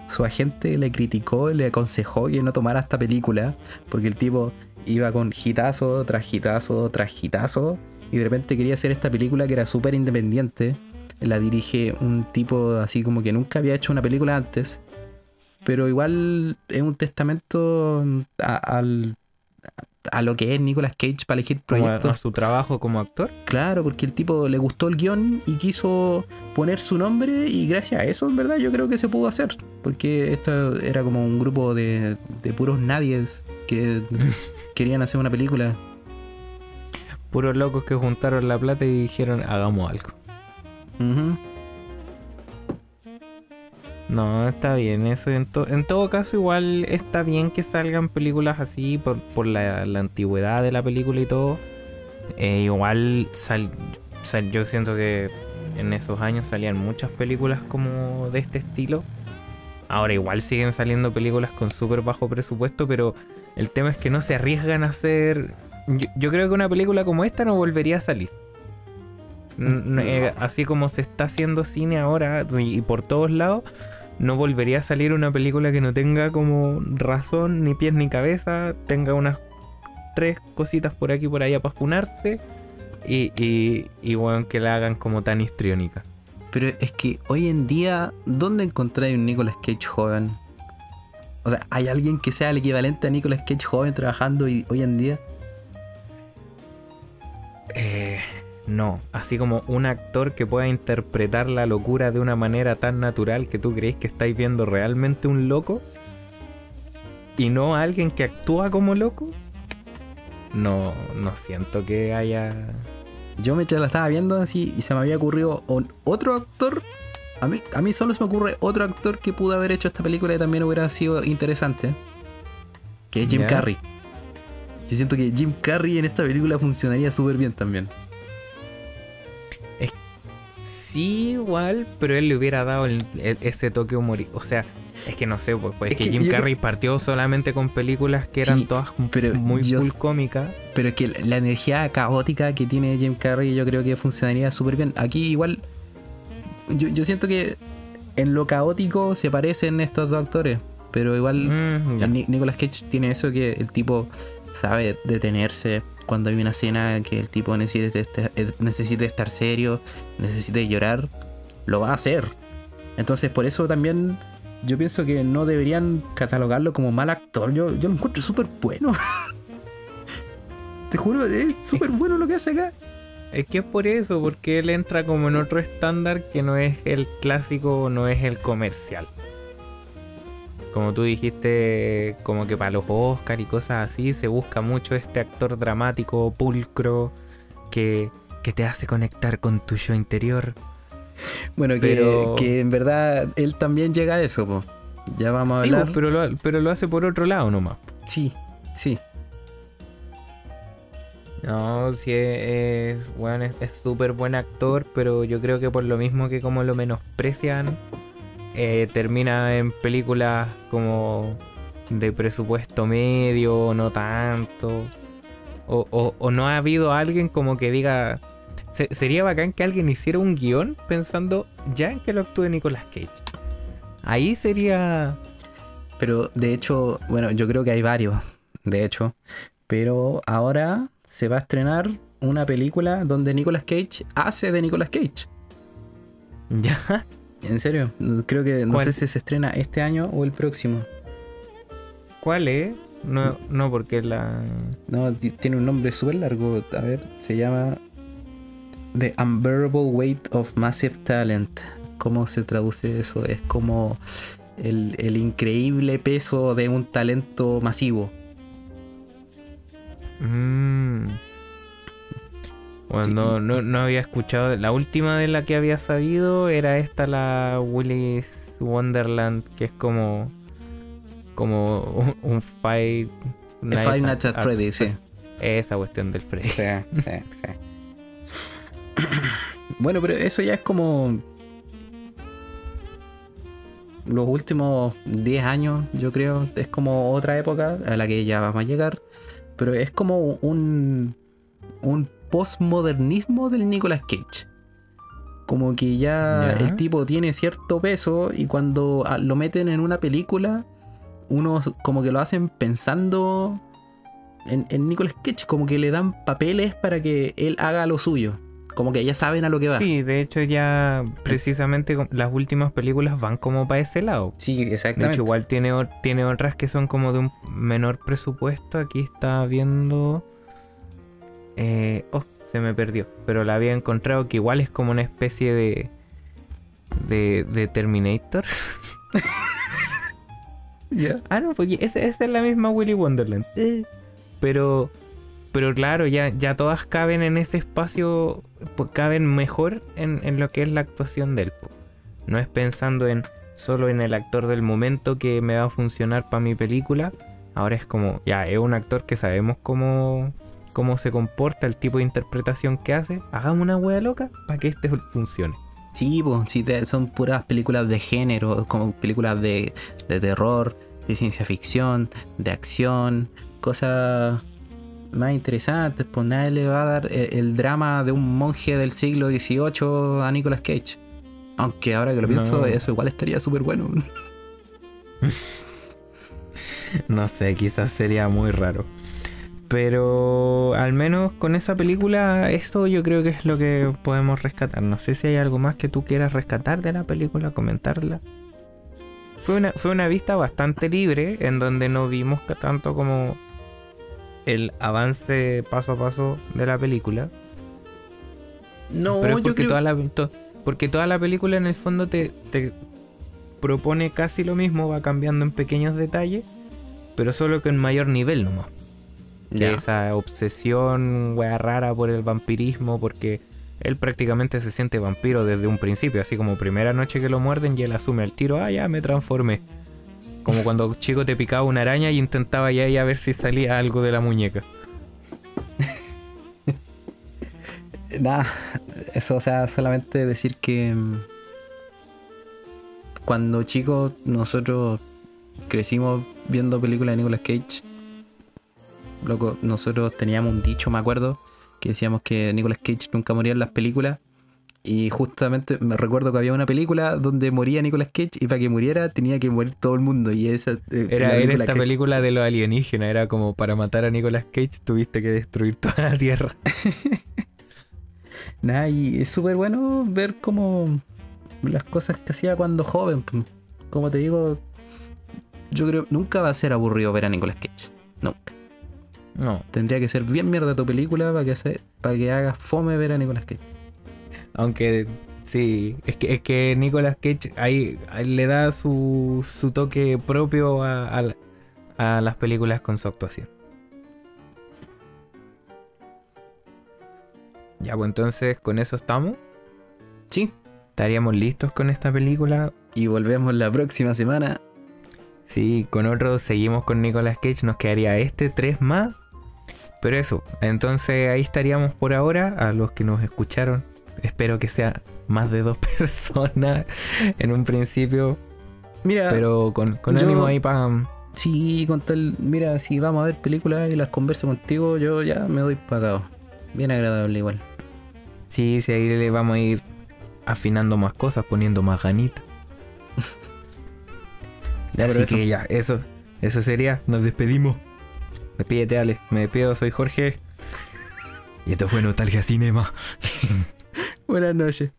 [SPEAKER 4] Su agente le criticó, le aconsejó que no tomara esta película. Porque el tipo iba con hitazo tras hitazo tras hitazo. Y de repente quería hacer esta película que era súper independiente. La dirige un tipo así como que nunca había hecho una película antes. Pero igual es un testamento a, al- a lo que es Nicolas Cage para elegir
[SPEAKER 5] como a-
[SPEAKER 4] proyectos.
[SPEAKER 5] a su trabajo como actor.
[SPEAKER 4] Claro, porque el tipo le gustó el guion y quiso poner su nombre y gracias a eso, en verdad, yo creo que se pudo hacer. Porque esto era como un grupo de, de puros nadies que querían hacer una película.
[SPEAKER 5] Puros locos que juntaron la plata y dijeron, hagamos algo. No, está bien. Eso en, to- en todo caso, igual está bien que salgan películas así por, por la, la antigüedad de la película y todo. Eh, igual sal- sal- yo siento que en esos años salían muchas películas como de este estilo. Ahora igual siguen saliendo películas con súper bajo presupuesto, pero el tema es que no se arriesgan a hacer... Yo creo que una película como esta no volvería a salir. Eh, así como se está haciendo cine ahora y, por todos lados, no volvería a salir una película que no tenga como razón, ni pies ni cabeza, tenga unas tres cositas por aquí y por allá para funarse y, y, y bueno, que la hagan como tan histriónica.
[SPEAKER 4] Pero es que hoy en día, ¿dónde encontráis un Nicolas Cage joven? O sea, ¿hay alguien que sea el equivalente a Nicolas Cage joven trabajando hoy en día?
[SPEAKER 5] Eh, no, así como un actor que pueda interpretar la locura de una manera tan natural que tú crees que estáis viendo realmente un loco y no a alguien que actúa como loco. No, no siento que haya.
[SPEAKER 4] Yo mientras la estaba viendo así y se me había ocurrido otro actor. A mí, a mí solo se me ocurre otro actor que pudo haber hecho esta película y también hubiera sido interesante. Que es Jim. Carrey. Yo siento que Jim Carrey en esta película funcionaría súper bien también.
[SPEAKER 5] Sí, igual, pero él le hubiera dado el- el- ese toque humorístico. O sea, es que no sé, pues, pues,
[SPEAKER 4] Es
[SPEAKER 5] que,
[SPEAKER 4] que
[SPEAKER 5] Jim Carrey partió solamente con películas que eran
[SPEAKER 4] Sí,
[SPEAKER 5] todas
[SPEAKER 4] pero
[SPEAKER 5] muy
[SPEAKER 4] yo-
[SPEAKER 5] full cómicas.
[SPEAKER 4] Pero es que la- energía caótica que tiene Jim Carrey yo creo que funcionaría súper bien. Aquí igual, yo, yo siento que en lo caótico se parecen estos dos actores. Pero igual
[SPEAKER 5] Mm,
[SPEAKER 4] Nicolas Cage tiene eso que el tipo sabe detenerse cuando hay una escena que el tipo estar, eh, necesite estar serio, necesite llorar, lo va a hacer. Entonces por eso también yo pienso que no deberían catalogarlo como mal actor. Yo, yo lo encuentro súper bueno. Te juro, es súper bueno lo que hace acá.
[SPEAKER 5] Es que es por eso, porque él entra como en otro estándar que no es el clásico, no es el comercial. Como tú dijiste, como que para los Oscar y cosas así, se busca mucho este actor dramático, pulcro, que, que te hace conectar con tu yo interior.
[SPEAKER 4] Bueno, que,
[SPEAKER 5] Pero-
[SPEAKER 4] que en verdad él también llega a eso, po. Ya vamos a
[SPEAKER 5] Sí,
[SPEAKER 4] hablar.
[SPEAKER 5] pero lo, pero lo hace por otro lado nomás.
[SPEAKER 4] Sí, sí.
[SPEAKER 5] No, sí, es, es- bueno, es súper buen actor, pero yo creo que por lo mismo que como lo menosprecian, eh, termina en películas como de presupuesto medio, no tanto. O, o- o no ha habido alguien como que diga... se- sería bacán que alguien hiciera un guion pensando ya en que lo actúe Nicolas Cage. Ahí sería...
[SPEAKER 4] Pero de hecho, bueno, yo creo que hay varios, de hecho. Pero ahora se va a estrenar una película donde Nicolas Cage hace de Nicolas Cage.
[SPEAKER 5] Ya.
[SPEAKER 4] En serio, creo que no
[SPEAKER 5] ¿Cuál?
[SPEAKER 4] sé si se estrena este año o el próximo.
[SPEAKER 5] ¿Cuál es? No, no porque la...
[SPEAKER 4] No, ti- tiene un nombre súper largo. A ver, se llama The Unbearable Weight of Massive Talent. ¿Cómo se traduce eso? Es como el, el increíble peso de un talento masivo.
[SPEAKER 5] Mm. Bueno,
[SPEAKER 4] Sí,
[SPEAKER 5] no, no, no había escuchado. La última de la que había sabido era esta, la Willy's Wonderland, que es como. como un, un Five
[SPEAKER 4] Five Nights at Freddy's, sí.
[SPEAKER 5] Esa cuestión del Freddy.
[SPEAKER 4] Sí, sí, sí. Bueno, pero eso ya es como. Los últimos 10 años, yo creo. Es como otra época a la que ya vamos a llegar. Pero es como un. Un postmodernismo del Nicolas Cage. Como que ya
[SPEAKER 5] Ya.
[SPEAKER 4] el tipo tiene cierto peso y cuando ah, lo meten en una película, uno como que lo hacen pensando en, en Nicolas Cage, como que le dan papeles para que él haga lo suyo. Como que ya saben a lo que va.
[SPEAKER 5] Sí, de hecho, ya precisamente las últimas películas van como para ese lado.
[SPEAKER 4] Sí,
[SPEAKER 5] De
[SPEAKER 4] exactamente.
[SPEAKER 5] hecho, igual tiene, tiene otras que son como de un menor presupuesto. Aquí está viendo. Eh, oh, se me perdió. Pero la había encontrado que igual es como una especie de. de, de Terminator.
[SPEAKER 4] Ya.
[SPEAKER 5] ah, no, pues esa, esa es la misma Willy Wonderland. Eh, Pero. Pero claro, ya, ya todas caben en ese espacio. pues, caben mejor en, en lo que es la actuación del. po. No es pensando en solo en el actor del momento que me va a funcionar para mi película. Ahora es como, ya, es un actor que sabemos cómo, cómo se comporta, el tipo de interpretación que hace. Hagamos una wea loca para que este funcione.
[SPEAKER 4] Sí, pues, sí, te- son puras películas de género, como películas de, de terror, de ciencia ficción, de acción, cosas más interesantes. Pues nadie le va a dar eh, el drama de un monje del siglo XVIII a Nicolas Cage. Aunque ahora que lo pienso,
[SPEAKER 5] No.
[SPEAKER 4] eso igual estaría súper bueno.
[SPEAKER 5] No sé, quizás sería muy raro. Pero al menos con esa película, esto yo creo que es lo que podemos rescatar. No sé si hay algo más que tú quieras rescatar de la película, comentarla. Fue una, fue una vista bastante libre, en donde no vimos tanto como el avance paso a paso de la película.
[SPEAKER 4] No,
[SPEAKER 5] Pero es
[SPEAKER 4] yo
[SPEAKER 5] porque,
[SPEAKER 4] creo...
[SPEAKER 5] toda la, to- porque toda la película en el fondo te, te propone casi lo mismo, va cambiando en pequeños detalles, pero solo que en mayor nivel nomás.
[SPEAKER 4] Ya.
[SPEAKER 5] esa obsesión, wea rara por el vampirismo, porque él prácticamente se siente vampiro desde un principio, así como primera noche que lo muerden y él asume al tiro, ah, ya me transformé. Como cuando chico te picaba una araña y intentaba ya ir a ver si salía algo de la muñeca.
[SPEAKER 4] Nah, eso, o sea, solamente decir que mm, cuando chicos nosotros crecimos viendo películas de Nicolas Cage. Loco, nosotros teníamos un dicho, me acuerdo, que decíamos que Nicolas Cage nunca moría en las películas. Y justamente me recuerdo que había una película donde moría Nicolas Cage y para que muriera tenía que morir todo el mundo. Y esa eh,
[SPEAKER 5] Era, esta película de los alienígenas, era como para matar a Nicolas Cage tuviste que destruir toda la Tierra.
[SPEAKER 4] Nada, y es súper bueno ver cómo las cosas que hacía cuando joven. Como te digo, yo creo nunca va a ser aburrido ver a Nicolas Cage. Nunca.
[SPEAKER 5] No,
[SPEAKER 4] Tendría que ser bien mierda tu película para que, se, para que hagas fome ver a Nicolas Cage.
[SPEAKER 5] aunque sí, es que, es que Nicolas Cage ahí, ahí le da su, su toque propio a, a las películas con su actuación. Ya, pues entonces con eso estamos.
[SPEAKER 4] Sí.
[SPEAKER 5] Estaríamos listos con esta película.
[SPEAKER 4] Y volvemos la próxima semana.
[SPEAKER 5] Sí, con otro seguimos con Nicolas Cage, nos quedaría este, tres más. Pero eso, entonces ahí estaríamos por ahora, a los que nos escucharon. Espero que sea más de dos personas en un principio,
[SPEAKER 4] Mira,
[SPEAKER 5] pero con, con
[SPEAKER 4] yo-
[SPEAKER 5] ánimo ahí para...
[SPEAKER 4] sí, con tal. Mira, si vamos a ver películas y las converso contigo, yo ya me doy pagado. Bien agradable igual.
[SPEAKER 5] Sí, sí, ahí le vamos a ir afinando más cosas, poniendo más ganitas.
[SPEAKER 4] Ya,
[SPEAKER 5] Así
[SPEAKER 4] eso.
[SPEAKER 5] que ya, eso, eso sería. Nos despedimos. Despídete, Ale. Me despido, soy Jorge. Y esto fue Nostalgia Cinema.
[SPEAKER 4] Buenas noches.